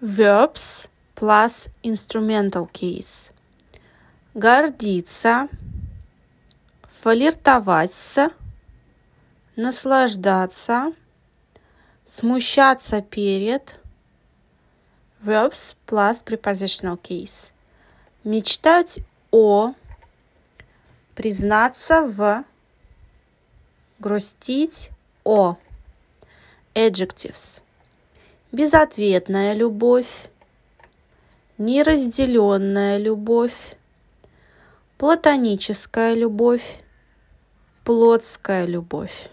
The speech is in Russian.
Verbs plus instrumental case. Гордиться, флиртовать наслаждаться, смущаться перед. Verbs plus prepositional case. Мечтать о, признаться в, грустить о. Adjectives. Безответная любовь, неразделенная любовь, платоническая любовь, плотская любовь.